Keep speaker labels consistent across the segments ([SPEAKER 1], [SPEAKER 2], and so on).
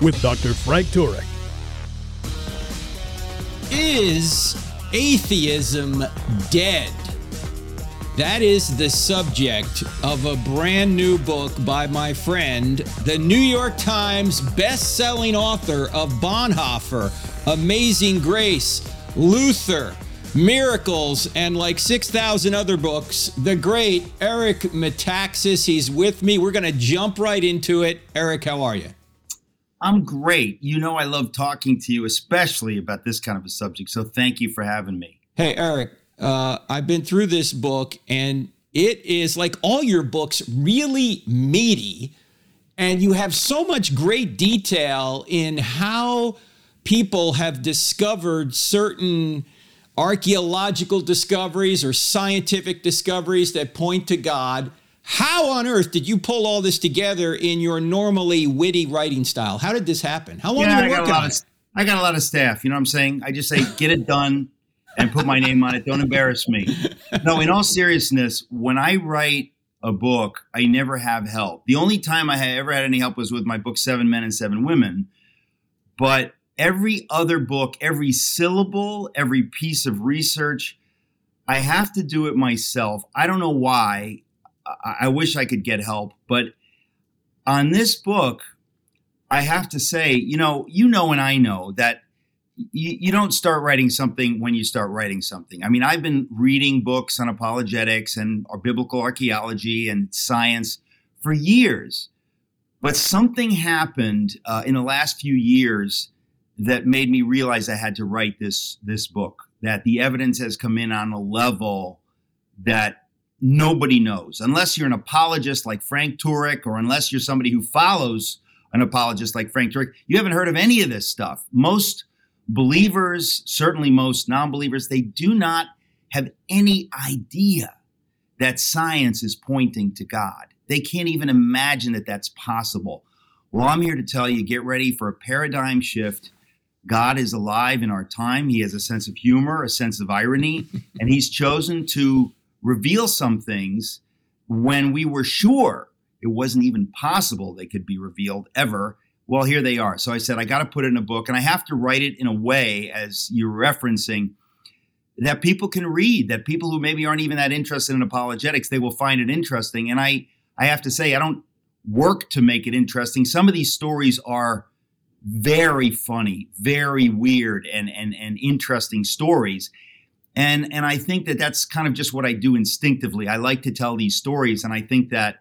[SPEAKER 1] with Dr. Frank Turek.
[SPEAKER 2] Is atheism dead? That is the subject of a brand new book by my friend, the New York Times best-selling author of Bonhoeffer, Amazing Grace, Luther, Miracles, and like 6,000 other books, the great Eric Metaxas. He's with me. We're going to jump right into it. Eric, how are you?
[SPEAKER 3] I'm great. You know, I love talking to you, especially about this kind of a subject. So thank you for having me.
[SPEAKER 2] Hey, Eric, uh, I've been through this book, and it is like all your books, really meaty. And you have so much great detail in how people have discovered certain archaeological discoveries or scientific discoveries that point to God. How on earth did you pull all this together in your normally witty writing style? How did this happen? How long
[SPEAKER 3] yeah,
[SPEAKER 2] have you
[SPEAKER 3] been
[SPEAKER 2] working on
[SPEAKER 3] of,
[SPEAKER 2] it?
[SPEAKER 3] I got a lot of staff. You know what I'm saying? I just say, get it done and put my name on it. Don't embarrass me. No, in all seriousness, when I write a book, I never have help. The only time I ever had any help was with my book, Seven Men and Seven Women. But every other book, every syllable, every piece of research, I have to do it myself. I don't know why. I, wish I could get help, but on this book, I have to say, you know, you know, and I know that you, you, don't start writing something when you start writing something. I mean, I've been reading books on apologetics and biblical archaeology and science for years, but something happened uh, in the last few years that made me realize I had to write this this book. That the evidence has come in on a level that nobody knows, unless you're an apologist like Frank Turek, or unless you're somebody who follows an apologist like Frank Turek. You haven't heard of any of this stuff. Most believers, certainly most non-believers, they do not have any idea that science is pointing to God. They can't even imagine that that's possible. Well, I'm here to tell you get ready for a paradigm shift God is alive in our time. He has a sense of humor, a sense of irony, and He's chosen to reveal some things when we were sure it wasn't even possible they could be revealed ever. Well, here they are. So I said, I got to put it in a book, and I have to write it in a way, as you're referencing, that people can read, that people who maybe aren't even that interested in apologetics, they will find it interesting. And I, I have to say, I don't work to make it interesting. Some of these stories are very funny, very weird, and and and interesting stories. And and I think that that's kind of just what I do instinctively. I like to tell these stories, and I think that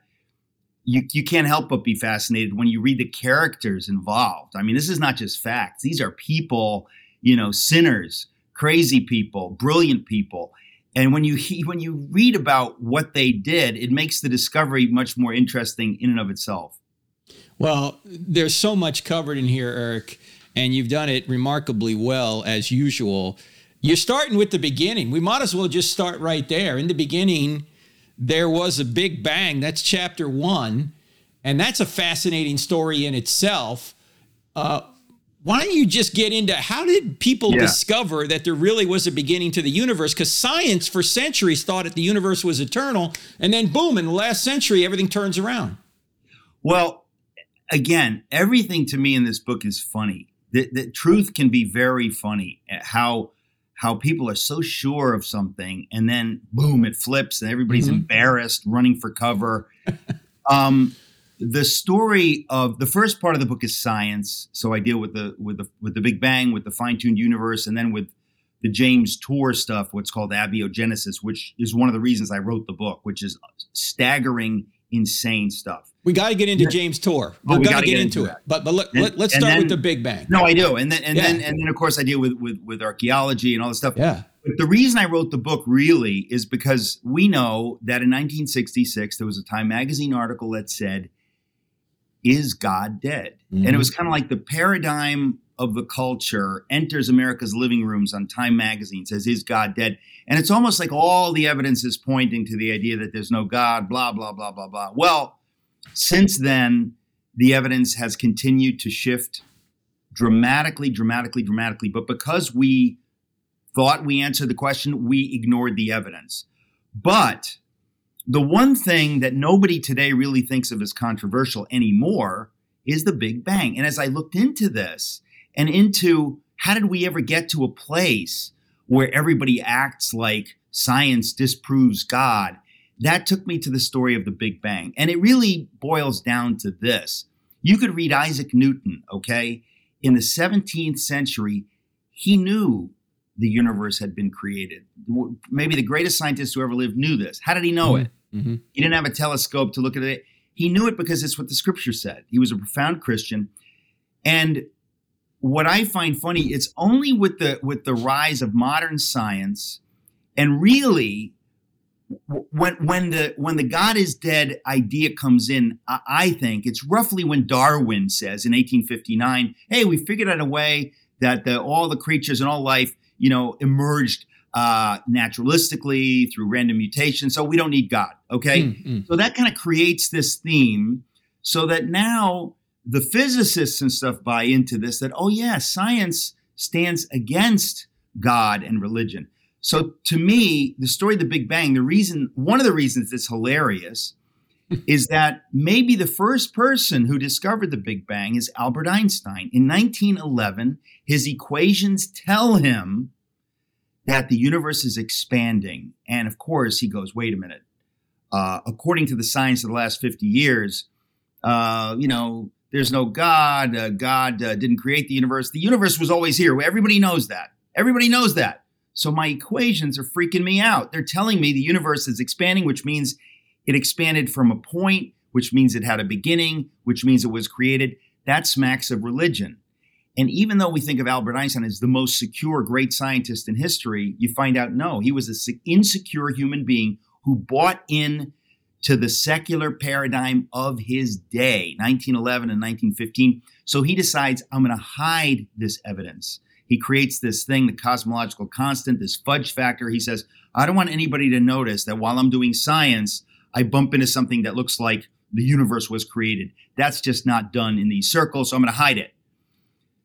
[SPEAKER 3] you you can't help but be fascinated when you read the characters involved. I mean, this is not just facts; these are people, you know, sinners, crazy people, brilliant people. And when you when you read about what they did, it makes the discovery much more interesting in and of itself.
[SPEAKER 2] Well, there's so much covered in here, Eric, and you've done it remarkably well as usual. You're starting with the beginning. We might as well just start right there. In the beginning, there was a big bang. That's chapter one. And that's a fascinating story in itself. Uh, why don't you just get into how did people yeah. discover that there really was a beginning to the universe? Because science for centuries thought that the universe was eternal. And then, boom, in the last century, everything turns around.
[SPEAKER 3] Well, again, everything to me in this book is funny. The, the truth can be very funny. How how people are so sure of something, and then boom, it flips, and everybody's mm-hmm. embarrassed, running for cover. um, the story of the first part of the book is science. So I deal with the with the with the Big Bang, with the fine tuned universe, and then with the James Tour stuff, what's called abiogenesis, which is one of the reasons I wrote the book, which is staggering, insane stuff.
[SPEAKER 2] We got to get into James Tour. Oh, we got to get, get, into, into it. But but let, us start then, with the Big Bang.
[SPEAKER 3] No, I do, and then and yeah. then and then of course I deal with with with archaeology and all this stuff.
[SPEAKER 2] Yeah.
[SPEAKER 3] But the reason I wrote the book really is because we know that in 1966 there was a Time magazine article that said, "Is God dead?" Mm-hmm. And it mm-hmm. was kind of like the paradigm of the culture enters America's living rooms on Time magazine, says, Is God dead? And it's almost like all the evidence is pointing to the idea that there's no God, blah, blah, blah, blah, blah. Well, since then, the evidence has continued to shift dramatically, dramatically, dramatically. But because we thought we answered the question, we ignored the evidence. But the one thing that nobody today really thinks of as controversial anymore is the Big Bang. And as I looked into this and into how did we ever get to a place where everybody acts like science disproves God, that took me to the story of the Big Bang. And it really boils down to this. You could read Isaac Newton, okay? In the 17th century, he knew the universe had been created. Maybe the greatest scientist who ever lived knew this. How did he know mm-hmm. it? Mm-hmm. He didn't have a telescope to look at it. He knew it because it's what the scripture said. He was a profound Christian. And what I find funny, it's only with the with the rise of modern science and really when when the when the God is dead idea comes in, I think it's roughly when Darwin says in 1859, "Hey, we figured out a way that the, all the creatures and all life, you know, emerged uh, naturalistically through random mutation. So we don't need God. Okay. Mm-hmm. So that kind of creates this theme so that now the physicists and stuff buy into this that, oh, yeah, science stands against God and religion. So to me, the story of the Big Bang, the reason, one of the reasons it's hilarious is that maybe the first person who discovered the Big Bang is Albert Einstein. In 1911, his equations tell him that the universe is expanding. And of course, he goes, wait a minute. Uh, according to the science of the last 50 years, uh, you know, there's no God. Uh, God uh, didn't create the universe. The universe was always here. Everybody knows that. Everybody knows that. So my equations are freaking me out. They're telling me the universe is expanding, which means it expanded from a point, which means it had a beginning, which means it was created. That smacks of religion. And even though we think of Albert Einstein as the most secure great scientist in history, you find out no, he was an insecure human being who bought in to the secular paradigm of his day, 1911 and 1915. So he decides, I'm going to hide this evidence. He creates this thing, the cosmological constant, this fudge factor. He says, I don't want anybody to notice that while I'm doing science, I bump into something that looks like the universe was created. That's just not done in these circles, so I'm going to hide it.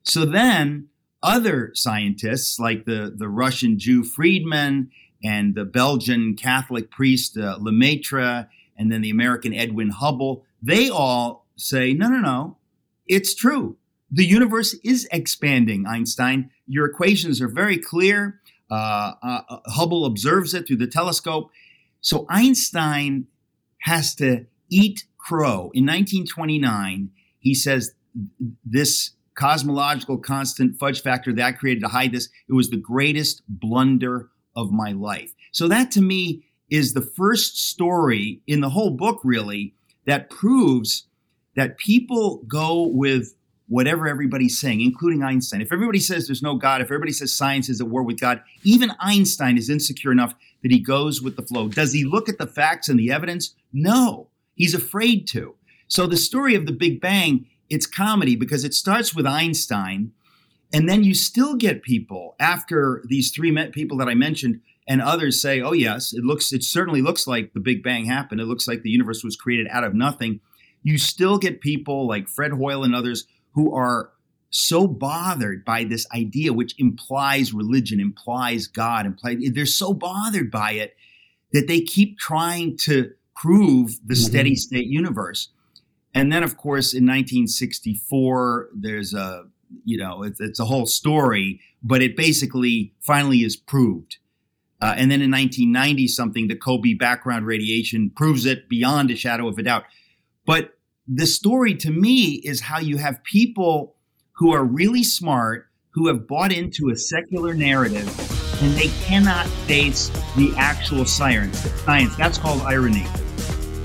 [SPEAKER 3] So then other scientists, like the, the Russian Jew Friedmann and the Belgian Catholic priest uh, Lemaitre, and then the American Edwin Hubble, they all say, no, no, no, it's true. The universe is expanding, Einstein. Your equations are very clear. Uh, uh, uh Hubble observes it through the telescope. So Einstein has to eat crow. In 1929, he says this cosmological constant fudge factor that I created to hide this. It was the greatest blunder of my life. So that to me is the first story in the whole book, really, that proves that people go with whatever everybody's saying, including Einstein. If everybody says there's no God, if everybody says science is at war with God, even Einstein is insecure enough that he goes with the flow. Does he look at the facts and the evidence? No, he's afraid to. So the story of the Big Bang it's comedy because it starts with Einstein, and then you still get people after these three people that I mentioned and others say, "Oh yes, it looks it certainly looks like the Big Bang happened. It looks like the universe was created out of nothing." You still get people like Fred Hoyle and others who are so bothered by this idea, which implies religion, implies God, implies they're so bothered by it that they keep trying to prove the mm-hmm. steady state universe. And then, of course, in 1964, there's a, you know, it's, it's a whole story, but it basically finally is proved. Uh, and then in 1990 something, the COBE background radiation proves it beyond a shadow of a doubt. But the story to me is how you have people who are really smart, who have bought into a secular narrative, and they cannot face the actual science. Science. That's called irony.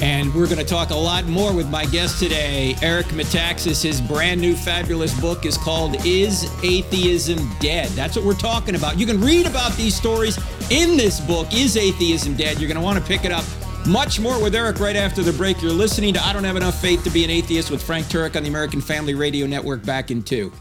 [SPEAKER 2] And we're going to talk a lot more with my guest today, Eric Metaxas. His brand new fabulous book is called Is Atheism Dead? That's what we're talking about. You can read about these stories in this book, Is Atheism Dead? You're going to want to pick it up. Much more with Eric right after the break. You're listening to I Don't Have Enough Faith to Be an Atheist with Frank Turek on the American Family Radio Network back in two.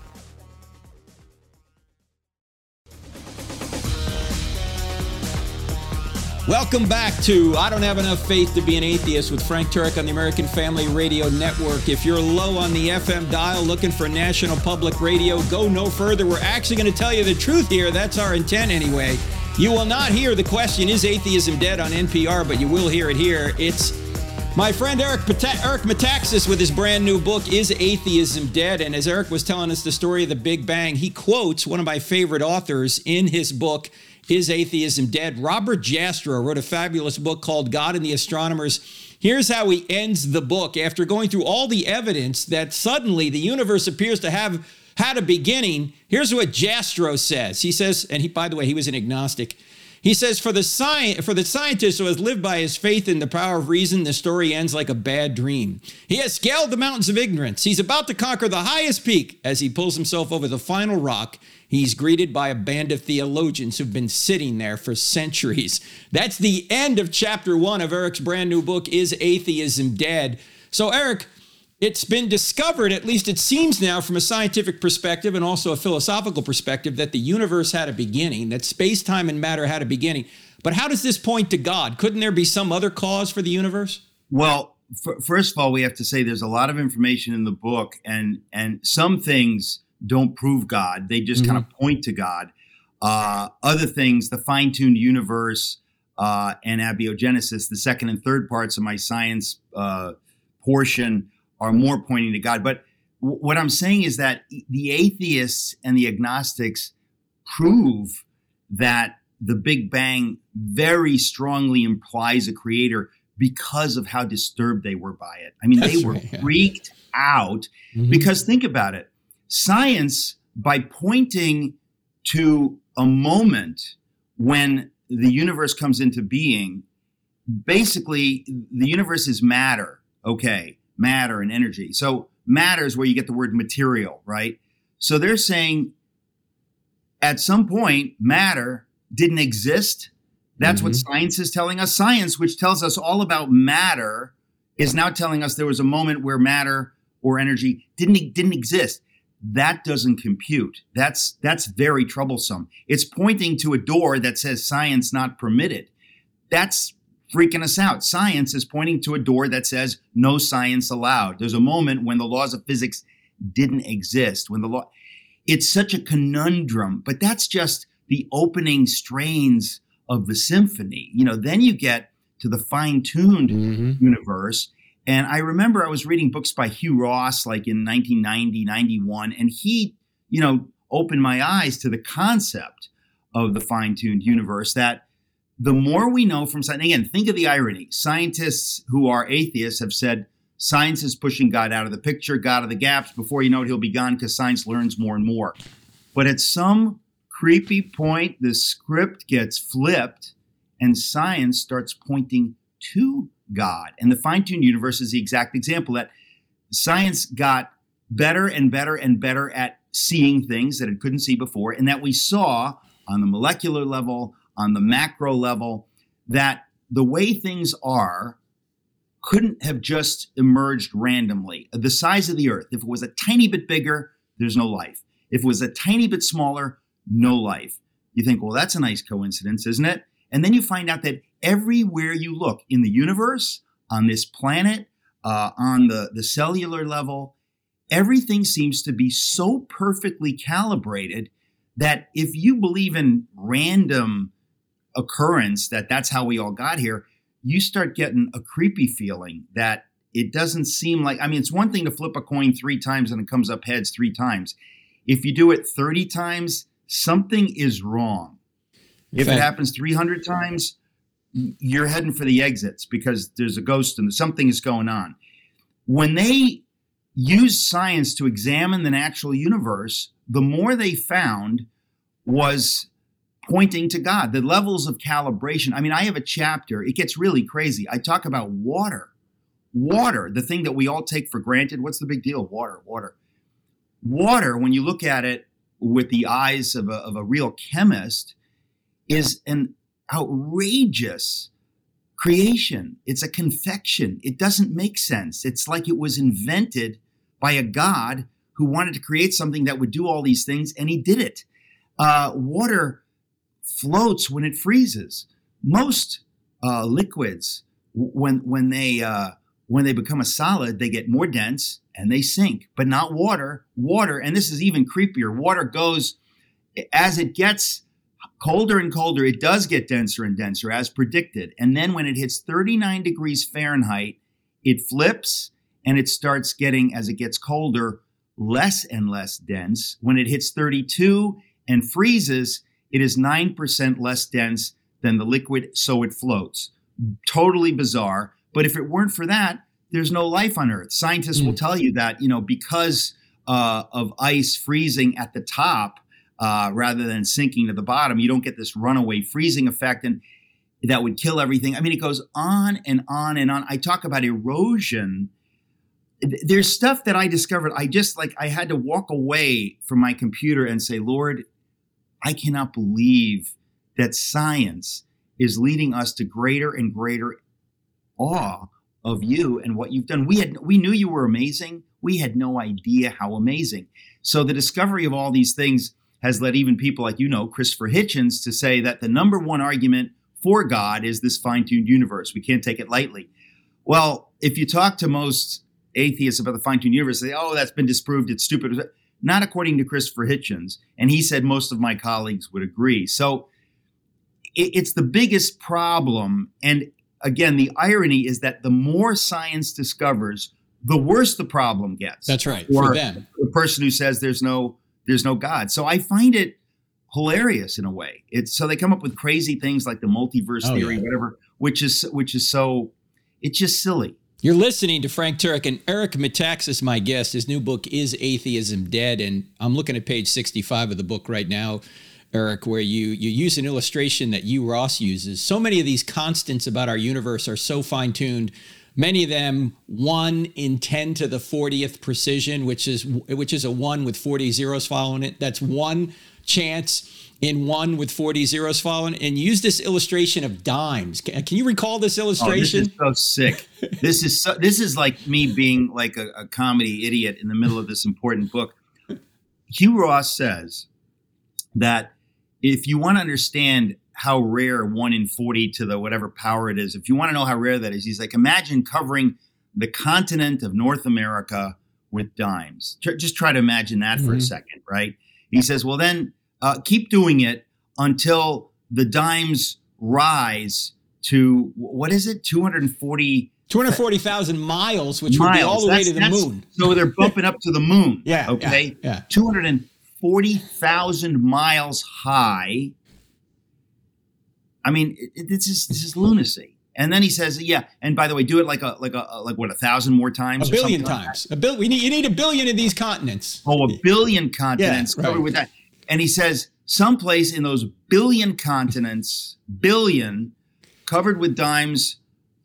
[SPEAKER 2] Welcome back to I Don't Have Enough Faith to Be an Atheist with Frank Turek on the American Family Radio Network. If you're low on the FM dial looking for national public radio, go no further. We're actually going to tell you the truth here. That's our intent anyway. You will not hear the question, Is atheism dead on NPR, but you will hear it here. It's my friend Eric, Pata- Eric Metaxas with his brand new book, Is Atheism Dead? And as Eric was telling us the story of the Big Bang, he quotes one of my favorite authors in his book. Is Atheism Dead? Robert Jastrow wrote a fabulous book called God and the Astronomers. Here's how he ends the book after going through all the evidence that suddenly the universe appears to have had a beginning. Here's what Jastrow says. He says, and he, by the way, he was an agnostic. He says, for the, sci- for the scientist who has lived by his faith in the power of reason, the story ends like a bad dream. He has scaled the mountains of ignorance. He's about to conquer the highest peak. As he pulls himself over the final rock, he's greeted by a band of theologians who've been sitting there for centuries. That's the end of chapter one of Eric's brand new book, Is Atheism Dead? So, Eric, it's been discovered, at least it seems now, from a scientific perspective and also a philosophical perspective, that the universe had a beginning, that space, time, and matter had a beginning. But how does this point to God? Couldn't there be some other cause for the universe?
[SPEAKER 3] Well, f- first of all, we have to say there's a lot of information in the book, and and some things don't prove God; they just mm-hmm. kind of point to God. Uh, other things, the fine-tuned universe uh, and abiogenesis, the second and third parts of my science uh, portion are more pointing to God. But w- what I'm saying is that the atheists and the agnostics prove that the Big Bang very strongly implies a creator because of how disturbed they were by it. I mean, That's they were right, yeah. freaked out mm-hmm. because think about it. Science, by pointing to a moment when the universe comes into being, basically, the universe is matter. Okay matter and energy. So matter is where you get the word material, right? So they're saying at some point matter didn't exist. That's mm-hmm. what science is telling us. Science, which tells us all about matter, is now telling us there was a moment where matter or energy didn't didn't exist. That doesn't compute. That's that's very troublesome. It's pointing to a door that says science not permitted. That's freaking us out. Science is pointing to a door that says no science allowed. There's a moment when the laws of physics didn't exist, when the law, it's such a conundrum, but that's just the opening strains of the symphony. You know, then you get to the fine tuned mm-hmm. universe. And I remember I was reading books by Hugh Ross like in 1990, 91, and he, you know, opened my eyes to the concept of the fine tuned universe that the more we know from science, again, think of the irony. Scientists who are atheists have said science is pushing God out of the picture, God of the gaps. Before you know it, he'll be gone because science learns more and more. But at some creepy point, the script gets flipped and science starts pointing to God. And the fine tuned universe is the exact example that science got better and better and better at seeing things that it couldn't see before, and that we saw on the molecular level, on the macro level that the way things are couldn't have just emerged randomly. The size of the earth, if it was a tiny bit bigger, there's no life. If it was a tiny bit smaller, no life. You think, well, that's a nice coincidence, isn't it? And then you find out that everywhere you look in the universe, on this planet, uh, on the, the cellular level, everything seems to be so perfectly calibrated that if you believe in random occurrence that that's how we all got here, you start getting a creepy feeling that it doesn't seem like I mean it's one thing to flip a coin 3 times and it comes up heads 3 times. If you do it 30 times, something is wrong. If it happens 300 times, you're heading for the exits because there's a ghost and something is going on. When they used science to examine the natural universe, the more they found was pointing to God, the levels of calibration. I mean, I have a chapter, it gets really crazy. I talk about water. Water, the thing that we all take for granted. What's the big deal? Water, water. Water, when you look at it with the eyes of a, of a real chemist, is an outrageous creation. It's a confection. It doesn't make sense. It's like it was invented by a God who wanted to create something that would do all these things, and he did it. Uh, water floats when it freezes. Most uh, liquids when when they uh, when they become a solid, they get more dense and they sink, but not water. Water, and this is even creepier. Water goes as it gets colder and colder. It does get denser and denser as predicted, and then when it hits 39 degrees Fahrenheit, it flips and it starts getting as it gets colder less and less dense. When it hits 32 and freezes, it is 9% less dense than the liquid, so it floats. Totally bizarre. But if it weren't for that, there's no life on Earth. Scientists mm. will tell you that, you know, because uh, of ice freezing at the top uh, rather than sinking to the bottom, you don't get this runaway freezing effect. And that would kill everything. I mean, it goes on and on and on. I talk about erosion there's stuff that I discovered. I just like I had to walk away from my computer and say, Lord, I cannot believe that science is leading us to greater and greater awe of you and what you've done. We had we knew you were amazing. We had no idea how amazing. So the discovery of all these things has led even people like you know Christopher Hitchens to say that the number one argument for God is this fine-tuned universe. We can't take it lightly. Well, if you talk to most atheists about the fine-tuned universe they say, "Oh, that's been disproved. It's stupid." Not according to Christopher Hitchens, and he said most of my colleagues would agree. So it, it's the biggest problem. And again, the irony is that the more science discovers, the worse the problem gets.
[SPEAKER 2] That's right for, for them.
[SPEAKER 3] The person who says there's no there's no God. So I find it hilarious in a way. It's so they come up with crazy things like the multiverse oh, theory, yeah. whatever, which is which is so it's just silly.
[SPEAKER 2] You're listening to Frank Turek, and Eric Metaxas my guest. His new book is Atheism Dead, and I'm looking at page 65 of the book right now, Eric, where you you use an illustration that Hugh Ross uses. So many of these constants about our universe are so fine tuned. Many of them one in 10 to the 40th precision, which is which is a one with 40 zeros following it. That's one chance in one with 40 zeros following and use this illustration of dimes. Can, can you recall this illustration?
[SPEAKER 3] Oh, this is so sick. this is so, this is like me being like a, a comedy idiot in the middle of this important book. Hugh Ross says that if you want to understand how rare one in 40 to the whatever power it is, if you want to know how rare that is, he's like, imagine covering the continent of North America with dimes. Just try to imagine that mm-hmm. for a mm-hmm. second, right? He says, well, then uh, keep doing it until the dimes rise to what is it 240
[SPEAKER 2] 240,000 miles which miles. would be all the that's, way to the moon
[SPEAKER 3] so they're bumping up to the moon
[SPEAKER 2] yeah
[SPEAKER 3] okay
[SPEAKER 2] yeah, yeah.
[SPEAKER 3] 240,000 miles high i mean it, this is this is lunacy and then he says, "Yeah, and by the way, do it like a like a like what a thousand more times,
[SPEAKER 2] a billion times, like a bill. We need you need a billion of these continents.
[SPEAKER 3] Oh, a billion continents yeah, covered right. with that. And he says, someplace in those billion continents, billion, covered with dimes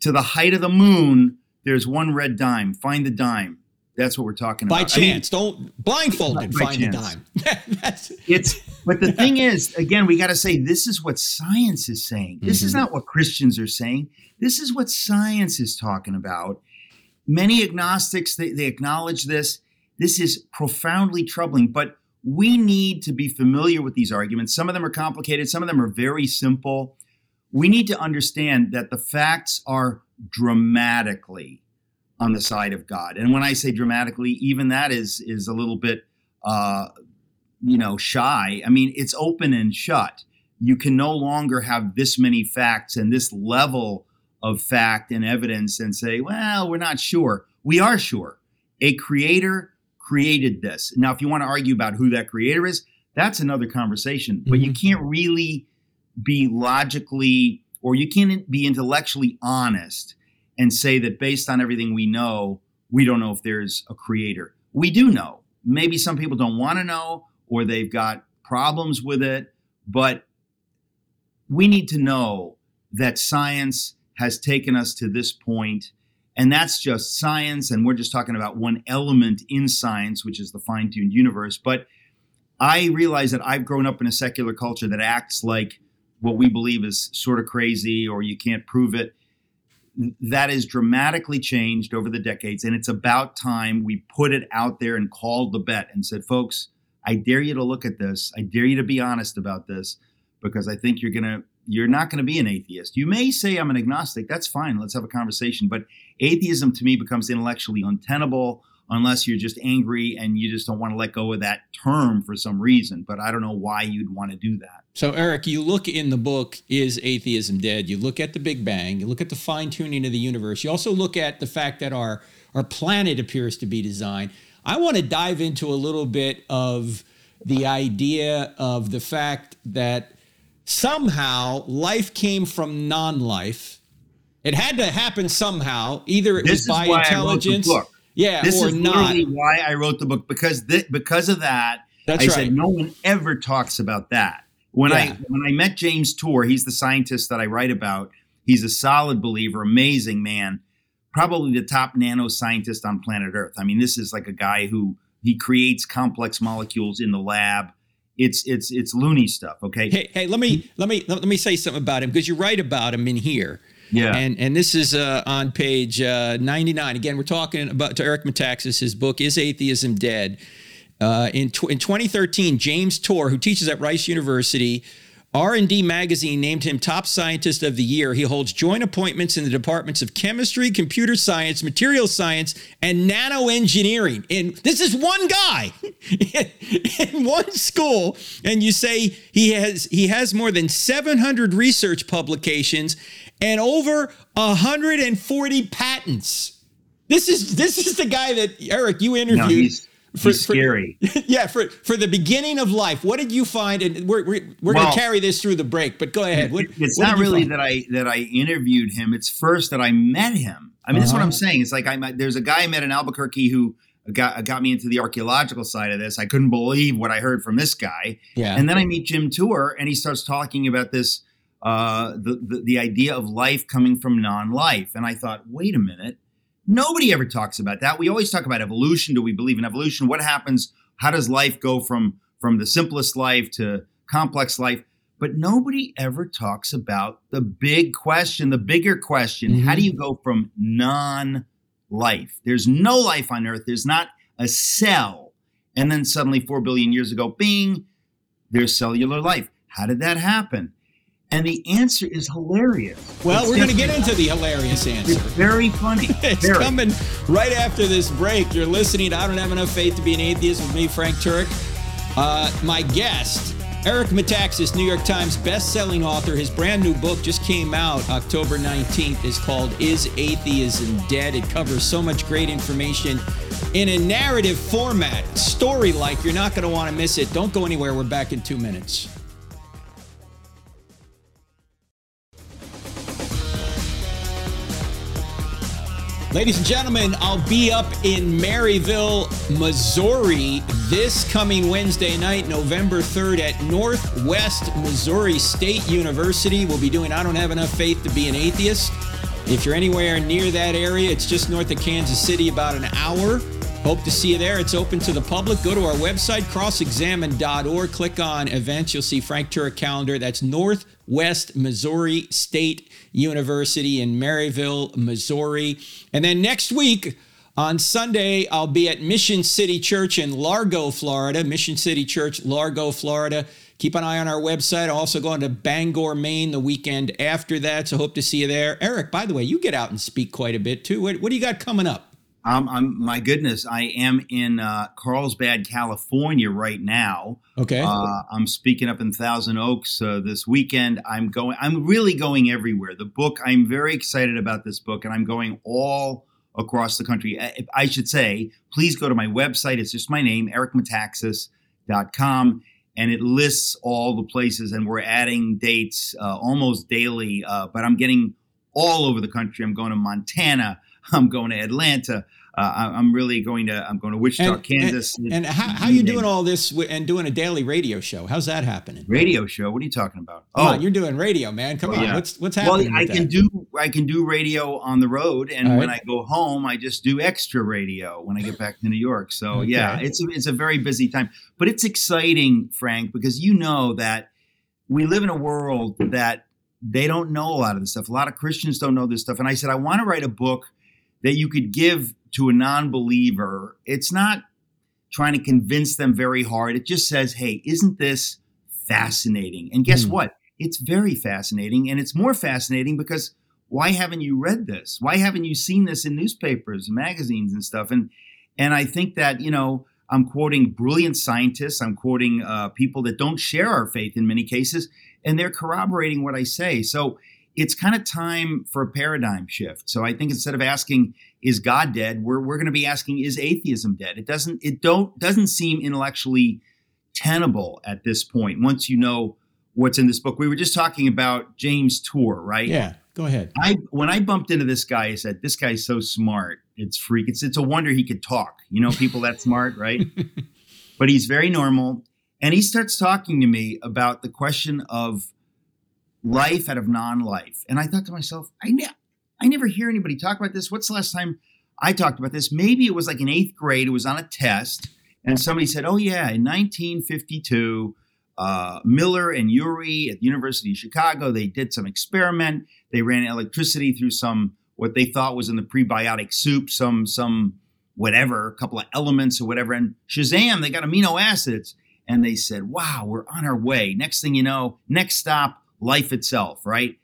[SPEAKER 3] to the height of the moon, there's one red dime. Find the dime. That's what we're talking
[SPEAKER 2] By
[SPEAKER 3] about.
[SPEAKER 2] By chance, I mean, don't blindfolded find chance. the dime.
[SPEAKER 3] it's but the thing is, again, we got to say this is what science is saying. This mm-hmm. is not what Christians are saying. This is what science is talking about. Many agnostics they, they acknowledge this. This is profoundly troubling, but we need to be familiar with these arguments. Some of them are complicated, some of them are very simple. We need to understand that the facts are dramatically on the side of God. And when I say dramatically, even that is is a little bit uh, you know, shy. I mean, it's open and shut. You can no longer have this many facts and this level of fact and evidence and say, well, we're not sure. We are sure. A creator created this. Now, if you want to argue about who that creator is, that's another conversation. Mm-hmm. But you mm-hmm. can't really be logically or you can't be intellectually honest and say that based on everything we know, we don't know if there's a creator. We do know. Maybe some people don't want to know or they've got problems with it, but we need to know that science has taken us to this point and that's just science. And we're just talking about one element in science, which is the fine tuned universe. But I realize that I've grown up in a secular culture that acts like what we believe is sort of crazy or you can't prove it. That has dramatically changed over the decades. And it's about time we put it out there and called the bet and said, folks, I dare you to look at this. I dare you to be honest about this because I think you're going to you're not going to be an atheist. You may say I'm an agnostic. That's fine. Let's have a conversation. But atheism to me becomes intellectually untenable unless you're just angry and you just don't want to let go of that term for some reason. But I don't know why you'd want to do that.
[SPEAKER 2] So, Eric, you look in the book, Is Atheism Dead? You look at the Big Bang, you look at the fine tuning of the universe, you also look at the fact that our, our planet appears to be designed. I want to dive into a little bit of the idea of the fact that somehow life came from non life. It had to happen somehow. Either it
[SPEAKER 3] this
[SPEAKER 2] was by intelligence. Yeah,
[SPEAKER 3] this
[SPEAKER 2] or
[SPEAKER 3] is
[SPEAKER 2] not.
[SPEAKER 3] why I wrote the book because th- because of that.
[SPEAKER 2] That's
[SPEAKER 3] I
[SPEAKER 2] right.
[SPEAKER 3] said no one ever talks about that. When
[SPEAKER 2] Yeah.
[SPEAKER 3] I when I met James Tour, he's the scientist that I write about. He's a solid believer, amazing man, probably the top nano scientist on planet Earth. I mean, this is like a guy who he creates complex molecules in the lab. It's it's it's loony stuff. Okay.
[SPEAKER 2] Hey, hey, let me let me let me say something about him because you write about him in here.
[SPEAKER 3] yeah.
[SPEAKER 2] And and this is uh, on page uh, 99. Again, we're talking about to Eric Metaxas. His book is Atheism Dead. Uh, in tw- in 2013, James Tour, who teaches at Rice University, R&D magazine named him top scientist of the year. He holds joint appointments in the departments of chemistry, computer science, material science, and nanoengineering. And this is one guy in one school. And you say he has he has more than 700 research publications and over 140 patents. This is this is the guy that Eric you interviewed.
[SPEAKER 3] no,
[SPEAKER 2] for-
[SPEAKER 3] he's
[SPEAKER 2] for-
[SPEAKER 3] scary.
[SPEAKER 2] yeah, for for the beginning of life, what did you find? And we're we're, we're going to carry this through the break, but go ahead. What,
[SPEAKER 3] it's
[SPEAKER 2] what
[SPEAKER 3] not really
[SPEAKER 2] find?
[SPEAKER 3] that I that I interviewed him. It's first that I met him. I mean, that's what
[SPEAKER 2] Uh-huh.
[SPEAKER 3] I'm saying. It's like I met, there's a guy I met in Albuquerque who got got me into the archaeological side of this. I couldn't believe what I heard from this guy.
[SPEAKER 2] Yeah.
[SPEAKER 3] And then I meet Jim Tour, and he starts talking about this uh, the, the the idea of life coming from non-life. And I thought, wait a minute, nobody ever talks about that. We always talk about evolution. Do we believe in evolution? What happens? How does life go from from the simplest life to complex life? But nobody ever talks about the big question, the bigger question. How do mm-hmm. you go from non-life? There's no life on Earth. There's not a cell. And then suddenly, four billion years ago, bing, there's cellular life. How did that happen? And the answer is hilarious.
[SPEAKER 2] well,
[SPEAKER 3] It's
[SPEAKER 2] we're going to get into the hilarious answer.
[SPEAKER 3] It's very funny.
[SPEAKER 2] It's
[SPEAKER 3] Very.
[SPEAKER 2] coming right after this break. You're listening to I Don't Have Enough Faith to Be an Atheist with me, Frank Turek. Uh, my guest, Eric Metaxas, New York Times best-selling author. His brand new book just came out October 19th. is called Is Atheism Dead? It covers so much great information in a narrative format, story-like. You're not going to want to miss it. Don't go anywhere. We're back in two minutes. Ladies and gentlemen, I'll be up in Maryville, Missouri this coming Wednesday night, November 3rd at Northwest Missouri State University. We'll be doing I Don't Have Enough Faith to Be an Atheist. If you're anywhere near that area, it's just north of Kansas City, about an hour. Hope to see you there. It's open to the public. Go to our website, crossexamined.org. Click on events. You'll see Frank Turek calendar. That's Northwest Missouri State University in Maryville, Missouri. And then next week, on Sunday, I'll be at Mission City Church in Largo, Florida. Mission City Church, Largo, Florida. Keep an eye on our website. I'll also going to Bangor, Maine the weekend after that. So hope to see you there. Eric, by the way, you get out and speak quite a bit too. What, what do you got coming up?
[SPEAKER 3] Um, I'm my goodness. I am in uh, Carlsbad, California right now.
[SPEAKER 2] Okay.
[SPEAKER 3] Uh, I'm speaking up in Thousand Oaks uh, this weekend. I'm going. I'm really going everywhere. The book. I'm very excited about this book, and I'm going all across the country. I, I should say, please go to my website. It's just my name, ericmetaxas.com, and it lists all the places. And we're adding dates uh, almost daily. Uh, but I'm getting all over the country. I'm going to Montana. I'm going to Atlanta. Uh, I- I'm really going to. I'm going to Wichita,
[SPEAKER 2] And-
[SPEAKER 3] Kansas.
[SPEAKER 2] And, and how, how you doing all this and doing a daily radio show? How's that happening?
[SPEAKER 3] radio show? What are you talking about?
[SPEAKER 2] Come on, you're doing radio, man. Come on,
[SPEAKER 3] Yeah.
[SPEAKER 2] what's what's
[SPEAKER 3] well,
[SPEAKER 2] happening?
[SPEAKER 3] I can
[SPEAKER 2] that?
[SPEAKER 3] do I can do radio on the road, and
[SPEAKER 2] All
[SPEAKER 3] when
[SPEAKER 2] right.
[SPEAKER 3] I go home, I just do extra radio when I get back to New York. So yeah, it's a, it's a very busy time, but it's exciting, Frank, because you know that we live in a world that they don't know a lot of this stuff. A lot of Christians don't know this stuff, and I said I want to write a book that you could give to a non-believer. It's not trying to convince them very hard. It just says, "Hey, isn't this fascinating?" And guess
[SPEAKER 2] Hmm.
[SPEAKER 3] what? It's very fascinating. And it's more fascinating because why haven't you read this? Why haven't you seen this in newspapers and magazines and stuff? And and I think that, you know, I'm quoting brilliant scientists. I'm quoting uh, people that don't share our faith in many cases, and they're corroborating what I say. So it's kind of time for a paradigm shift. So I think instead of asking, "Is God dead?" we're we're going to be asking, "Is atheism dead?" It doesn't it don't doesn't seem intellectually tenable at this point. Once you know what's in this book, we were just talking about James Tour, right?
[SPEAKER 2] Yeah. Go ahead.
[SPEAKER 3] I when I bumped into this guy, I said, "This guy's so smart. It's freak. It's it's a wonder he could talk. You know, people that smart, right?" but he's very normal, and he starts talking to me about the question of life out of non-life. And I thought to myself, I ne- I never hear anybody talk about this. What's the last time I talked about this? Maybe it was like in eighth grade. It was on a test, and somebody said, "Oh yeah, in 1952." uh, Miller and Urey at the University of Chicago. They did some experiment. They ran electricity through some what they thought was in the prebiotic soup, some some whatever, a couple of elements or whatever. And Shazam, they got amino acids. And they said, wow, we're on our way. Next thing you know, next stop, life itself, right?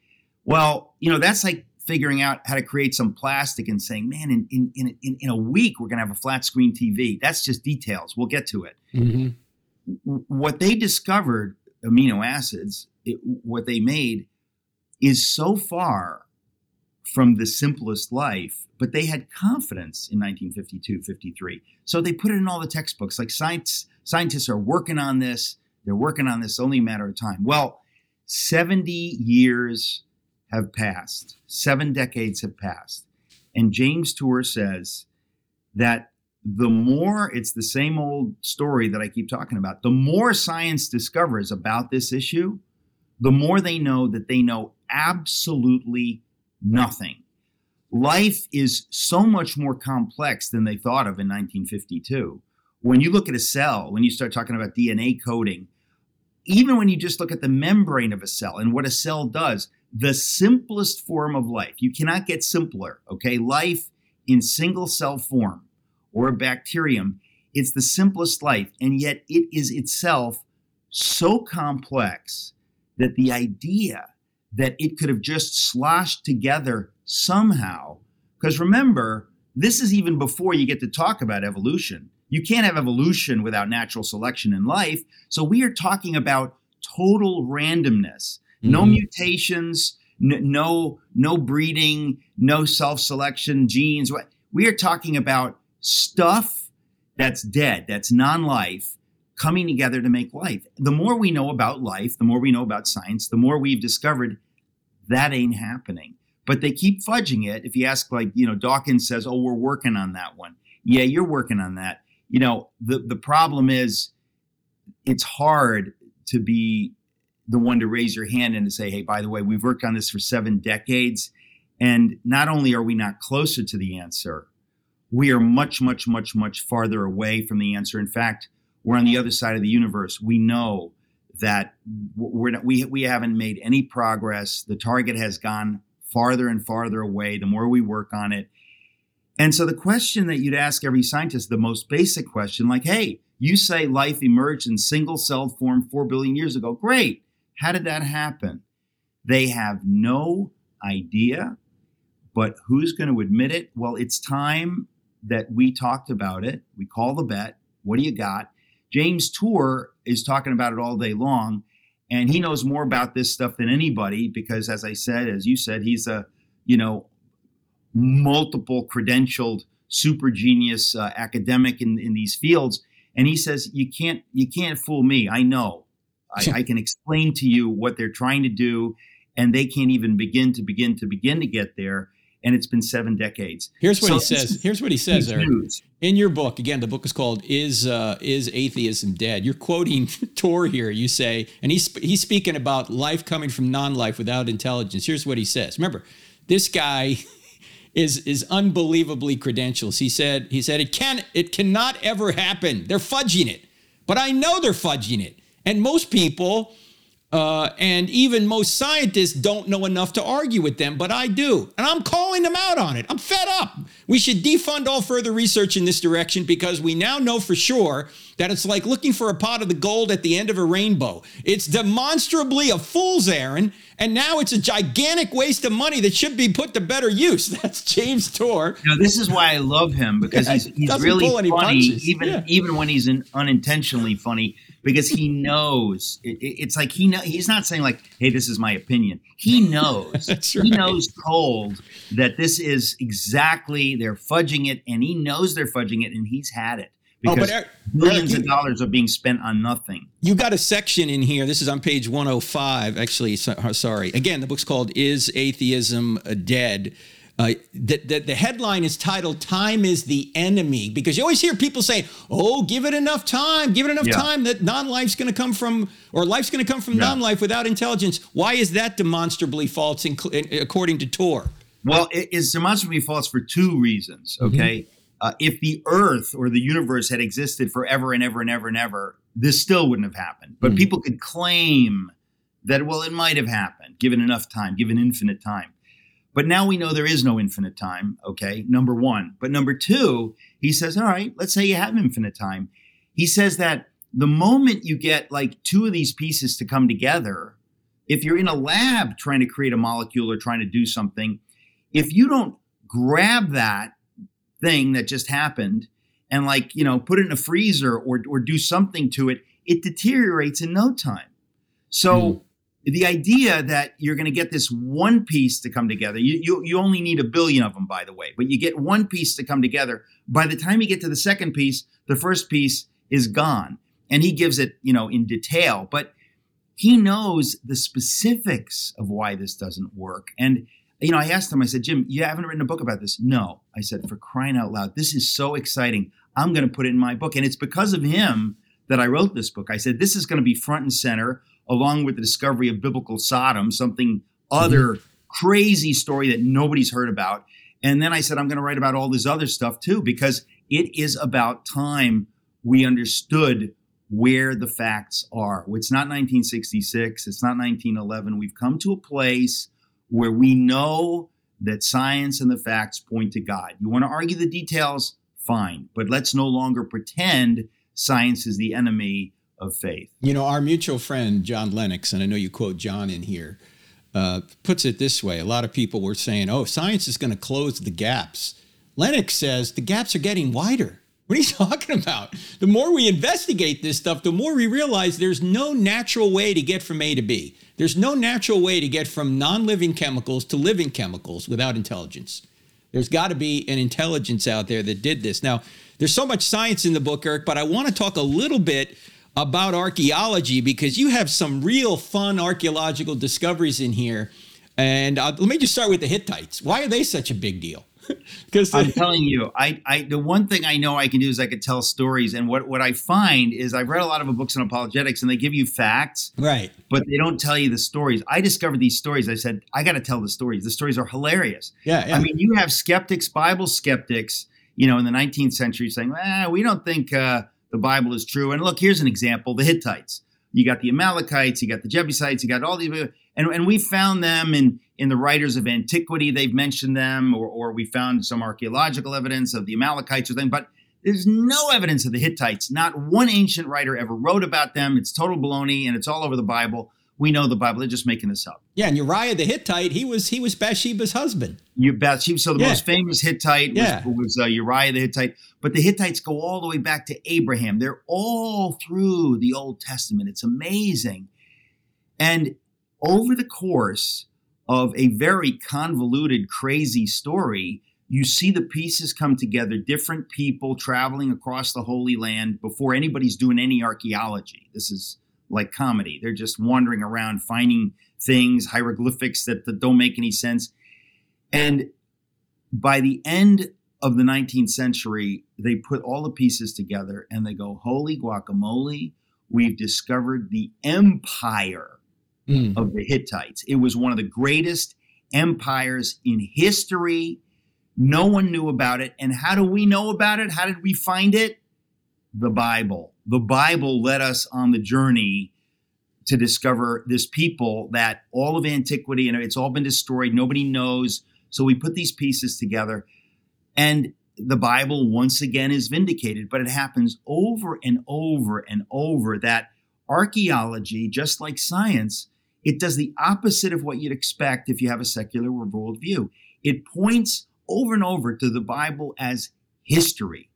[SPEAKER 3] Well, you know, that's like figuring out how to create some plastic and saying, man, in, in, in, in a week, we're going to have a flat screen TV. That's just details. We'll get to it. Mm-hmm what they discovered, amino acids, it, what they made is so far from the simplest life, but they had confidence in 1952, 53. So they put it in all the textbooks. Like science, scientists are working on this. They're working on this only a matter of time. Well, 70 years have passed, seven decades have passed. And James Tour says that the more it's the same old story that I keep talking about, the more science discovers about this issue, the more they know that they know absolutely nothing. Life is so much more complex than they thought of in 1952. When you look at a cell, when you start talking about DNA coding, even when you just look at the membrane of a cell and what a cell does, the simplest form of life, you cannot get simpler, okay? Life in single cell form or a bacterium. It's the simplest life, and yet it is itself so complex that the idea that it could have just sloshed together somehow, because remember, this is even before you get to talk about evolution. You can't have evolution without natural selection in life. So we are talking about total randomness, mm-hmm. no mutations, n- no no breeding, no self-selection genes. We are talking about stuff that's dead, that's non life, coming together to make life. The more we know about life, the more we know about science, the more we've discovered that ain't happening. But they keep fudging it. If you ask, like, you know, Dawkins says, oh, we're working on that one. Yeah, you're working on that. You know, the, the problem is it's hard to be the one to raise your hand and to say, hey, by the way, we've worked on this for seven decades. And not only are we not closer to the answer, we are much, much, much, much farther away from the answer. In fact, we're on the other side of the universe. We know that we're not, we we haven't made any progress. The target has gone farther and farther away. The more we work on it, and so the question that you'd ask every scientist, the most basic question, like, "Hey, you say life emerged in single-celled form four billion years ago. Great. How did that happen?" They have no idea. But who's going to admit it? Well, it's time that we talked about it. We call the bet. What do you got? James Tour is talking about it all day long, and he knows more about this stuff than anybody because, as I said, as you said, he's a you know multiple credentialed super genius uh, academic in, in these fields and he says you can't you can't fool me i know I, I, can explain to you what they're trying to do and they can't even begin to begin to begin to get there and it's been seven decades.
[SPEAKER 2] Here's what so he says. Here's what he says, Eric. In your book, again, the book is called "Is uh, Is Atheism Dead?" You're quoting Tour here. You say, and he's he's speaking about life coming from non-life without intelligence. Here's what he says. Remember, this guy is is unbelievably credentials. He said he said it can it cannot ever happen. They're fudging it, but I know they're fudging it, and most people Uh, and even most scientists don't know enough to argue with them, but I do. And I'm calling them out on it. I'm fed up. We should defund all further research in this direction because we now know for sure that it's like looking for a pot of the gold at the end of a rainbow. It's demonstrably a fool's errand, and now it's a gigantic waste of money that should be put to better use. That's James Tour.
[SPEAKER 3] Now, this is why I love him because
[SPEAKER 2] Yeah,
[SPEAKER 3] he's, he's really funny,
[SPEAKER 2] punches.
[SPEAKER 3] even
[SPEAKER 2] Yeah.
[SPEAKER 3] even when he's in, unintentionally funny because he knows. It, it- it's like he know, he's not saying like, "Hey, this is my opinion." He knows.
[SPEAKER 2] That's
[SPEAKER 3] He knows cold that this is exactly they're fudging it, and he knows they're fudging it, and he's had it
[SPEAKER 2] Oh, but Eric-
[SPEAKER 3] millions
[SPEAKER 2] Eric,
[SPEAKER 3] of dollars are being spent on nothing.
[SPEAKER 2] You got a section in here. This is on page 105. Actually, so, sorry. Again, the book's called "Is Atheism Dead?" Uh, the, the, the headline is titled "Time is the Enemy" because you always hear people say, "Oh, give it enough time. Give it enough
[SPEAKER 3] Yeah.
[SPEAKER 2] time that non-life's going to come from, or life's going to come from
[SPEAKER 3] Yeah.
[SPEAKER 2] non-life without intelligence." Why is that demonstrably false, in, according to Tour?
[SPEAKER 3] Well, it is demonstrably false for two reasons. Okay. Uh, if the Earth or the universe had existed forever and ever and ever and ever, this still wouldn't have happened. But
[SPEAKER 2] Mhm.
[SPEAKER 3] people could claim that, well, it might have happened given enough time, given infinite time. But now we know there is no infinite time. Okay. Number one. But number two, he says, all right, let's say you have infinite time. He says that the moment you get like two of these pieces to come together, if you're in a lab trying to create a molecule or trying to do something, if you don't grab that thing that just happened and like you know put it in a freezer or or do something to it it deteriorates in no time so hmm. The idea that you're going to get this one piece to come together you, you you only need a billion of them by the way but you get one piece to come together by the time you get to the second piece the first piece is gone and he gives it you know in detail but he knows the specifics of why this doesn't work and you know, I asked him, I said, Jim, you haven't written a book about this? No. I said, for crying out loud, this is so exciting. I'm going to put it in my book. And it's because of him that I wrote this book. I said, this is going to be front and center, along with the discovery of biblical Sodom, something mm-hmm. other crazy story that nobody's heard about. And then I said, I'm going to write about all this other stuff too, because it is about time we understood where the facts are. It's not 1966, it's not 1911. We've come to a place where we know that science and the facts point to God. You want to argue the details? Fine. But let's no longer pretend science is the enemy of faith.
[SPEAKER 2] You know, our mutual friend John Lennox, and I know you quote John in here, uh, puts it this way: a lot of people were saying, "Oh, science is going to close the gaps." Lennox says the gaps are getting wider. What are you talking about? The more we investigate this stuff, the more we realize there's no natural way to get from A to B. There's no natural way to get from non-living chemicals to living chemicals without intelligence. There's got to be an intelligence out there that did this. Now, there's so much science in the book, Eric, but I want to talk a little bit about archaeology because you have some real fun archaeological discoveries in here. And uh, let me just start with the Hittites. Why are they such a big deal? Because
[SPEAKER 3] I'm telling you, I, I the one thing I know I can do is I could tell stories. And what, what I find is I've read a lot of books on apologetics and they give you facts,
[SPEAKER 2] right,
[SPEAKER 3] but they don't tell you the stories. I discovered these stories. I said, I got to tell the stories. The stories are hilarious.
[SPEAKER 2] yeah, yeah.
[SPEAKER 3] I mean, you have skeptics, Bible skeptics, you know, in the 19th century saying, ah, we don't think uh, the Bible is true. And look, here's an example the Hittites. You got the Amalekites, you got the Jebusites, you got all these, and, and we found them in, in the writers of antiquity. They've mentioned them, or, or we found some archaeological evidence of the Amalekites or thing, but there's no evidence of the Hittites. Not one ancient writer ever wrote about them. It's total baloney, and it's all over the Bible. We know the Bible. They're just making this up.
[SPEAKER 2] yeah, and Uriah the Hittite, he was he was Bathsheba's husband.
[SPEAKER 3] You Bathsheba. So the
[SPEAKER 2] Yeah.
[SPEAKER 3] most famous Hittite was,
[SPEAKER 2] Yeah.
[SPEAKER 3] was uh, Uriah the Hittite, but the Hittites go all the way back to Abraham. They're all through the Old Testament. It's amazing. And over the course of a very convoluted, crazy story, you see the pieces come together, different people traveling across the Holy Land before anybody's doing any archaeology. This is like comedy. They're just wandering around finding things, hieroglyphics that, that don't make any sense. And by the end of the 19th century, they put all the pieces together and they go, Holy guacamole, we've discovered the empire
[SPEAKER 2] Mm.
[SPEAKER 3] of the Hittites. It was one of the greatest empires in history. No one knew about it. And how do we know about it? How did we find it? The Bible. The Bible led us on the journey to discover this people that all of antiquity and it's all been destroyed. Nobody knows. So we put these pieces together, and the Bible once again is vindicated. But it happens over and over and over that archaeology, just like science, it does the opposite of what you'd expect if you have a secular worldview. It points over and over to the Bible as history.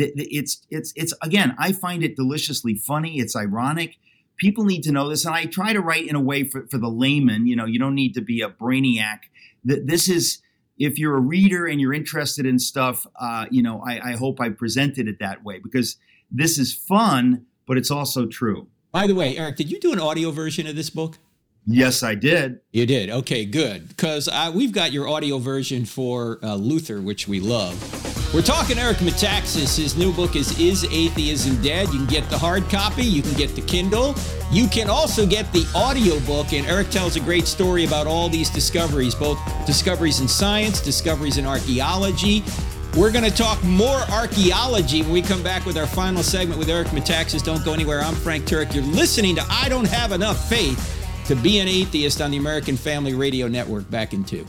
[SPEAKER 3] It's it's it's again, I find it deliciously funny. It's ironic. People need to know this, and I try to write in a way for, for the layman. You know, you don't need to be a brainiac. That this is if you're a reader and you're interested in stuff, uh, you know, I, I hope I presented it that way because this is fun, but it's also true.
[SPEAKER 2] By the way, Eric, did you do an audio version of this book?
[SPEAKER 3] Yes, I did.
[SPEAKER 2] You did. Okay, good. Because we've got your audio version for uh, Luther, which we love. We're talking Eric Metaxas. His new book is Is Atheism Dead? You can get the hard copy, you can get the Kindle. You can also get the audio book, and Eric tells a great story about all these discoveries, both discoveries in science, discoveries in archaeology. We're going to talk more archaeology when we come back with our final segment with Eric Metaxas. Don't go anywhere. I'm Frank Turek. You're listening to I Don't Have Enough Faith to be an atheist on the American Family Radio Network back in two.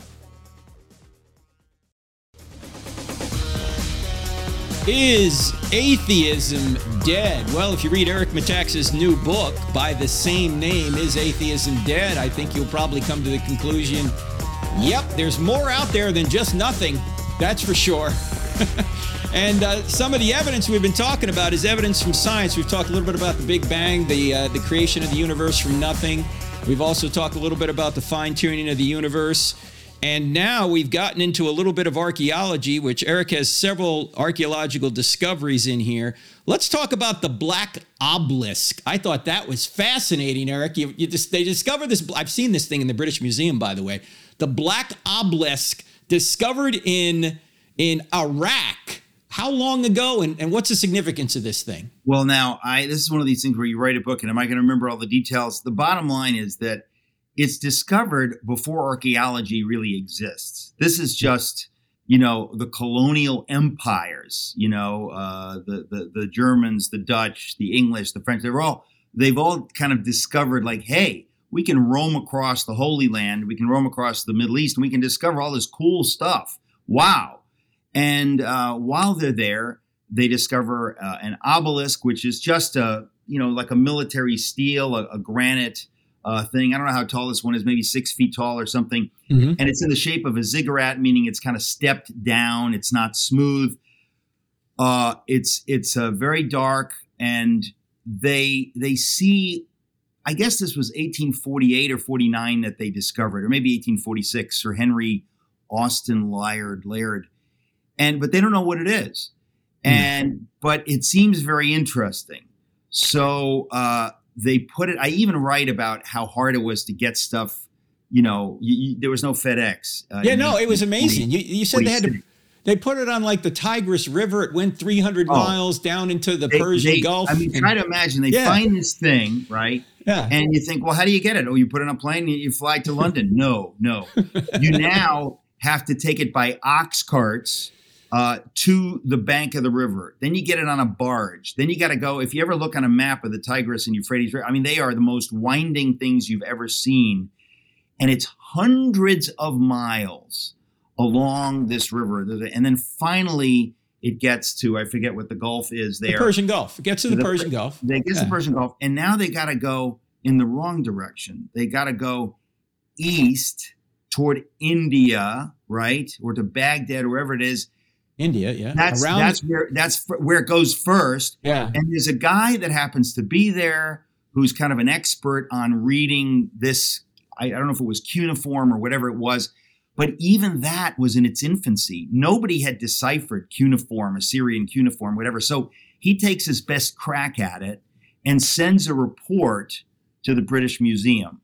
[SPEAKER 2] Is atheism dead? Well, if you read Eric Metaxas' new book by the same name, Is Atheism Dead? I think you'll probably come to the conclusion yep, there's more out there than just nothing. That's for sure. and uh, some of the evidence we've been talking about is evidence from science. We've talked a little bit about the Big Bang, the, uh, the creation of the universe from nothing. We've also talked a little bit about the fine tuning of the universe. And now we've gotten into a little bit of archaeology, which Eric has several archaeological discoveries in here. Let's talk about the black obelisk. I thought that was fascinating, Eric. You, you just, they discovered this. I've seen this thing in the British Museum, by the way. The black obelisk discovered in in Iraq how long ago, and, and what's the significance of this thing?
[SPEAKER 3] Well, now I this is one of these things where you write a book, and am I going to remember all the details? The bottom line is that it's discovered before archaeology really exists. This is just you know the colonial empires you know uh, the, the the germans the dutch the english the french they're all they've all kind of discovered like hey we can roam across the holy land we can roam across the middle east and we can discover all this cool stuff wow and uh, while they're there, they discover uh, an obelisk, which is just a you know like a military stele, a, a granite uh, thing. I don't know how tall this one is, maybe six feet tall or something. Mm-hmm. And it's in the shape of a ziggurat, meaning it's kind of stepped down. It's not smooth. Uh, it's it's uh, very dark, and they they see. I guess this was 1848 or 49 that they discovered, or maybe 1846. Sir Henry Austin Layard Laird and but they don't know what it is hmm. and but it seems very interesting so uh, they put it i even write about how hard it was to get stuff you know you, you, there was no fedex
[SPEAKER 2] uh, yeah no it was amazing you, you said they had to they put it on like the Tigris River. It went 300 oh, miles down into the they, Persian
[SPEAKER 3] they,
[SPEAKER 2] Gulf.
[SPEAKER 3] I mean, and, try to imagine they yeah. find this thing, right?
[SPEAKER 2] Yeah.
[SPEAKER 3] And you think, well, how do you get it? Oh, you put it on a plane and you fly to London. no, no. you now have to take it by ox carts uh, to the bank of the river. Then you get it on a barge. Then you got to go. If you ever look on a map of the Tigris and Euphrates I mean, they are the most winding things you've ever seen. And it's hundreds of miles along this river. And then finally, it gets to, I forget what the Gulf is there.
[SPEAKER 2] The Persian Gulf. It gets to the, the Persian Gulf.
[SPEAKER 3] They get yeah. to the Persian Gulf. And now they got to go in the wrong direction. They got to go east toward India, right? Or to Baghdad, wherever it is
[SPEAKER 2] India, yeah.
[SPEAKER 3] That's Around that's where that's where it goes first.
[SPEAKER 2] Yeah.
[SPEAKER 3] And there's a guy that happens to be there who's kind of an expert on reading this. I, I don't know if it was cuneiform or whatever it was, but even that was in its infancy. Nobody had deciphered cuneiform, Assyrian cuneiform, whatever. So he takes his best crack at it and sends a report to the British Museum.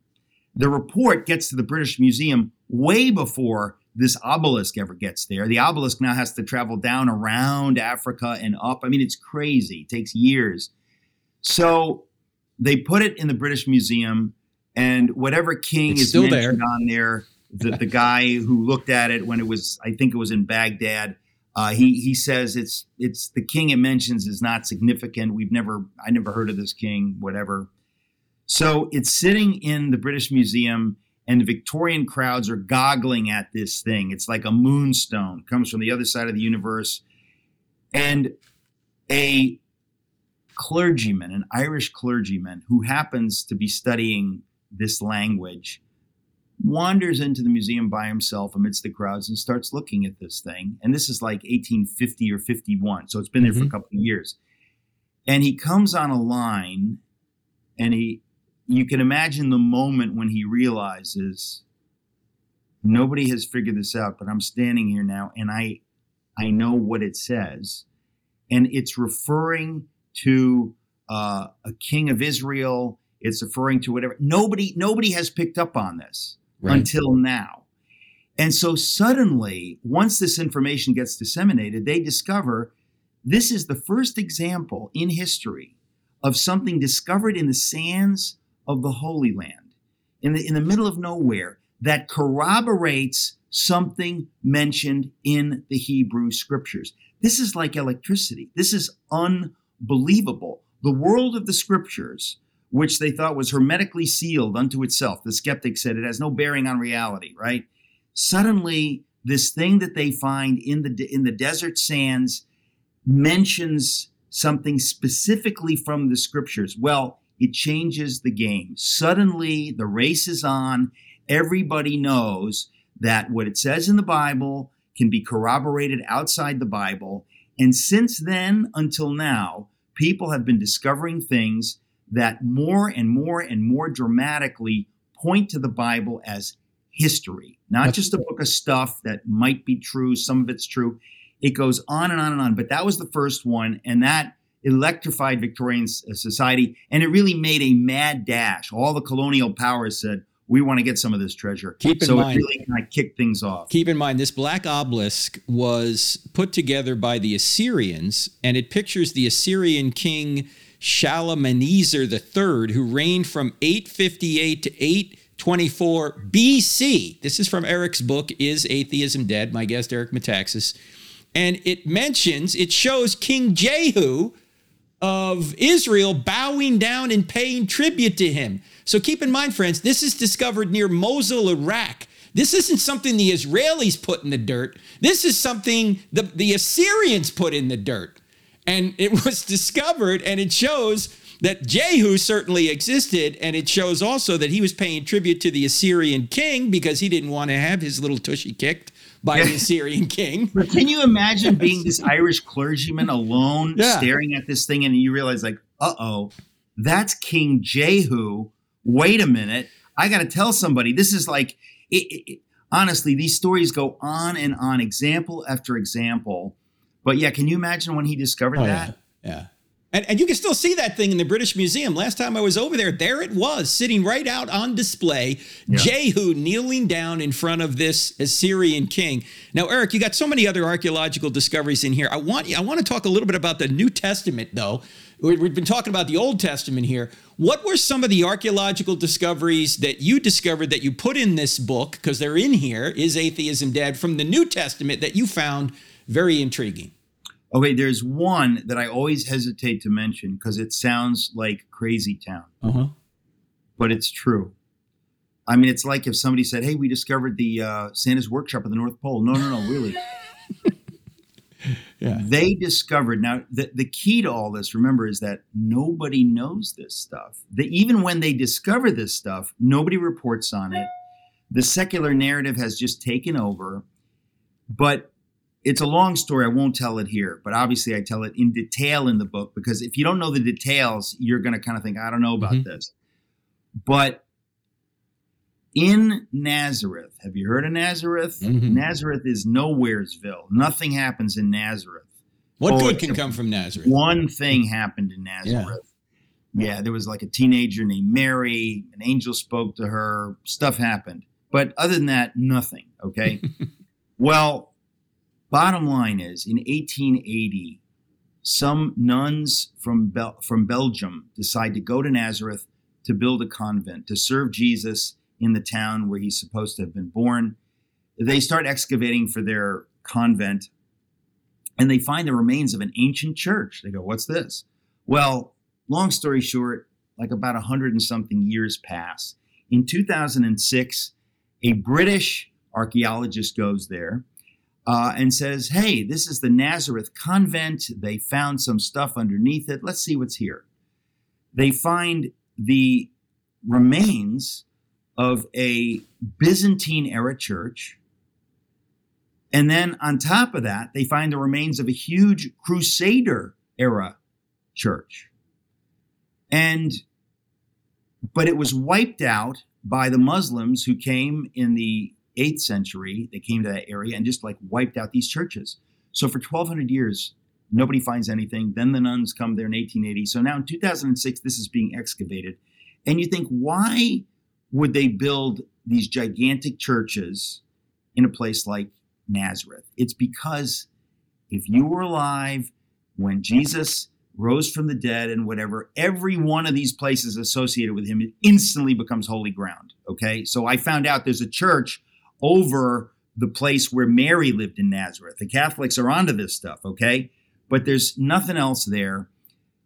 [SPEAKER 3] The report gets to the British Museum way before this obelisk ever gets there. The obelisk now has to travel down around Africa and up. I mean, it's crazy. It takes years. So they put it in the British Museum, and whatever king
[SPEAKER 2] it's
[SPEAKER 3] is
[SPEAKER 2] still
[SPEAKER 3] mentioned
[SPEAKER 2] there.
[SPEAKER 3] on there, the, the guy who looked at it when it was, I think it was in Baghdad, uh, he he says it's it's the king it mentions is not significant. We've never I never heard of this king, whatever. So it's sitting in the British Museum, and the Victorian crowds are goggling at this thing. It's like a moonstone, comes from the other side of the universe. And a clergyman, an Irish clergyman who happens to be studying this language, wanders into the museum by himself amidst the crowds and starts looking at this thing. And this is like 1850 or 51. So it's been there mm-hmm. for a couple of years. And he comes on a line and he you can imagine the moment when he realizes nobody has figured this out, but I'm standing here now and I I know what it says. And it's referring to uh, a king of Israel. It's referring to whatever. Nobody nobody has picked up on this right. until now. And so suddenly, once this information gets disseminated, they discover this is the first example in history of something discovered in the sands of the Holy Land, in the, in the middle of nowhere, that corroborates something mentioned in the Hebrew scriptures. This is like electricity. This is unbelievable. The world of the scriptures which they thought was hermetically sealed unto itself. The skeptic said it has no bearing on reality, right? Suddenly, this thing that they find in the in the desert sands mentions something specifically from the scriptures. Well, it changes the game. Suddenly, the race is on. Everybody knows that what it says in the Bible can be corroborated outside the Bible. And since then until now, people have been discovering things that more and more and more dramatically point to the Bible as history, not That's just a book of stuff that might be true, some of it's true. It goes on and on and on. But that was the first one, and that electrified Victorian uh, society, and it really made a mad dash. All the colonial powers said, we want to get some of this treasure.
[SPEAKER 2] Keep in
[SPEAKER 3] so
[SPEAKER 2] mind,
[SPEAKER 3] it really kind of kicked things off.
[SPEAKER 2] Keep in mind, this black obelisk was put together by the Assyrians, and it pictures the Assyrian king Shalmaneser III, who reigned from 858 to 824 BC. This is from Eric's book, Is Atheism Dead? My guest, Eric Metaxas. And it mentions, it shows King Jehu of Israel bowing down and paying tribute to him. So keep in mind, friends, this is discovered near Mosul, Iraq. This isn't something the Israelis put in the dirt. This is something the, the Assyrians put in the dirt. And it was discovered, and it shows that Jehu certainly existed, and it shows also that he was paying tribute to the Assyrian king because he didn't want to have his little tushy kicked by the Assyrian king.
[SPEAKER 3] But can you imagine being this Irish clergyman alone yeah. staring at this thing and you realize, like, uh oh, that's King Jehu. Wait a minute. I got to tell somebody. This is like, it, it, honestly, these stories go on and on, example after example. But yeah, can you imagine when he discovered oh, that?
[SPEAKER 2] Yeah. yeah. And, and you can still see that thing in the British Museum. Last time I was over there, there it was, sitting right out on display. Yeah. Jehu kneeling down in front of this Assyrian king. Now, Eric, you got so many other archaeological discoveries in here. I want I want to talk a little bit about the New Testament, though. We've been talking about the Old Testament here. What were some of the archaeological discoveries that you discovered that you put in this book, because they're in here, Is Atheism Dead, from the New Testament that you found very intriguing?
[SPEAKER 3] Okay, there's one that I always hesitate to mention because it sounds like crazy town,
[SPEAKER 2] uh-huh.
[SPEAKER 3] but it's true. I mean, it's like if somebody said, "Hey, we discovered the uh, Santa's workshop at the North Pole." No, no, no, really.
[SPEAKER 2] yeah.
[SPEAKER 3] They discovered now the, the key to all this, remember, is that nobody knows this stuff. That even when they discover this stuff, nobody reports on it. The secular narrative has just taken over. But it's a long story. I won't tell it here, but obviously I tell it in detail in the book because if you don't know the details, you're going to kind of think, I don't know about mm-hmm. this. But in Nazareth, have you heard of Nazareth? Mm-hmm. Nazareth is nowheresville. Nothing happens in Nazareth.
[SPEAKER 2] What oh, good can come from Nazareth?
[SPEAKER 3] One thing happened in Nazareth. Yeah. yeah, there was like a teenager named Mary. An angel spoke to her. Stuff happened. But other than that, nothing. Okay. well, Bottom line is, in 1880, some nuns from, Bel- from Belgium decide to go to Nazareth to build a convent to serve Jesus in the town where he's supposed to have been born. They start excavating for their convent and they find the remains of an ancient church. They go, What's this? Well, long story short, like about a hundred and something years pass. In 2006, a British archaeologist goes there uh, and says, Hey, this is the Nazareth convent. They found some stuff underneath it. Let's see what's here. They find the remains of a Byzantine era church. And then on top of that, they find the remains of a huge Crusader era church. And, but it was wiped out by the Muslims who came in the 8th century. They came to that area and just like wiped out these churches. So for 1200 years, nobody finds anything. Then the nuns come there in 1880. So now in 2006, this is being excavated. And you think, why would they build these gigantic churches in a place like Nazareth? It's because if you were alive when Jesus rose from the dead and whatever, every one of these places associated with him instantly becomes holy ground. Okay. So I found out there's a church over the place where Mary lived in Nazareth. The Catholics are onto this stuff. Okay. But there's nothing else there.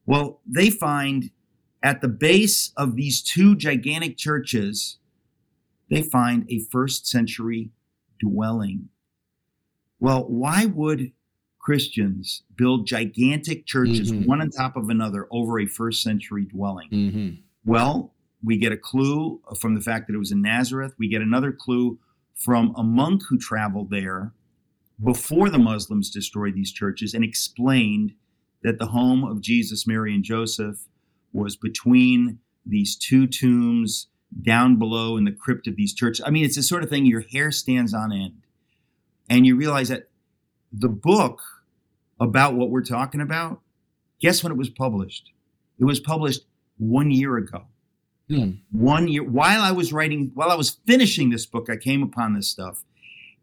[SPEAKER 3] Well, they find at the base of these two gigantic churches, they find a first century dwelling. Well, why would Christians build gigantic churches, mm-hmm. one on top of another, over a first century dwelling? Mm-hmm. Well, we get a clue from the fact that it was in Nazareth. We get another clue from a monk who traveled there before the Muslims destroyed these churches and explained that the home of Jesus, Mary, and Joseph was between these two tombs down below in the crypt of these churches. I mean, it's the sort of thing your hair stands on end. And you realize that the book about what we're talking about, guess when it was published? It was published one year ago. Hmm. One year while I was writing, while I was finishing this book, I came upon this stuff.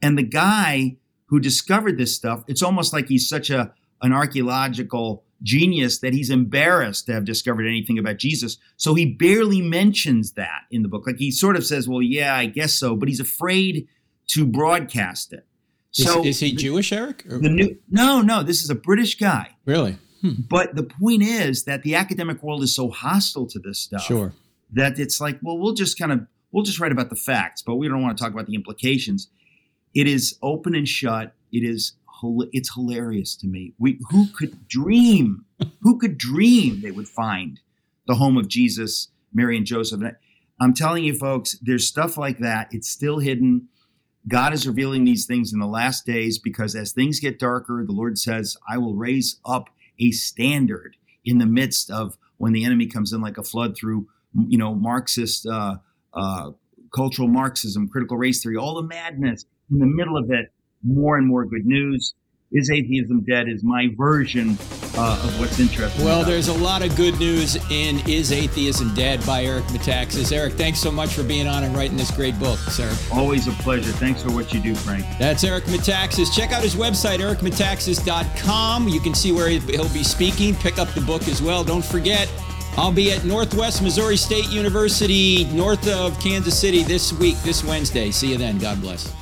[SPEAKER 3] And the guy who discovered this stuff, it's almost like he's such a an archaeological genius that he's embarrassed to have discovered anything about Jesus. So he barely mentions that in the book. Like he sort of says, well, yeah, I guess so, but he's afraid to broadcast it.
[SPEAKER 2] So is, is he Jewish, Eric?
[SPEAKER 3] The new, no, no, this is a British guy.
[SPEAKER 2] Really?
[SPEAKER 3] Hmm. But the point is that the academic world is so hostile to this stuff.
[SPEAKER 2] Sure.
[SPEAKER 3] That it's like, well, we'll just kind of we'll just write about the facts, but we don't want to talk about the implications. It is open and shut. It is it's hilarious to me. We who could dream? who could dream they would find the home of Jesus, Mary, and Joseph? And I'm telling you, folks, there's stuff like that. It's still hidden. God is revealing these things in the last days because as things get darker, the Lord says, I will raise up a standard in the midst of when the enemy comes in like a flood through, you know, Marxist, uh, uh, cultural Marxism, critical race theory, all the madness in the middle of it more and more good news. Is Atheism Dead is my version uh, of what's interesting.
[SPEAKER 2] Well, there's a lot of good news in Is Atheism Dead by Eric Metaxas. Eric, thanks so much for being on and writing this great book, sir.
[SPEAKER 3] Always a pleasure. Thanks for what you do, Frank.
[SPEAKER 2] That's Eric Metaxas. Check out his website, ericmetaxas.com. You can see where he'll be speaking. Pick up the book as well. Don't forget, I'll be at Northwest Missouri State University, north of Kansas City, this week, this Wednesday. See you then. God bless.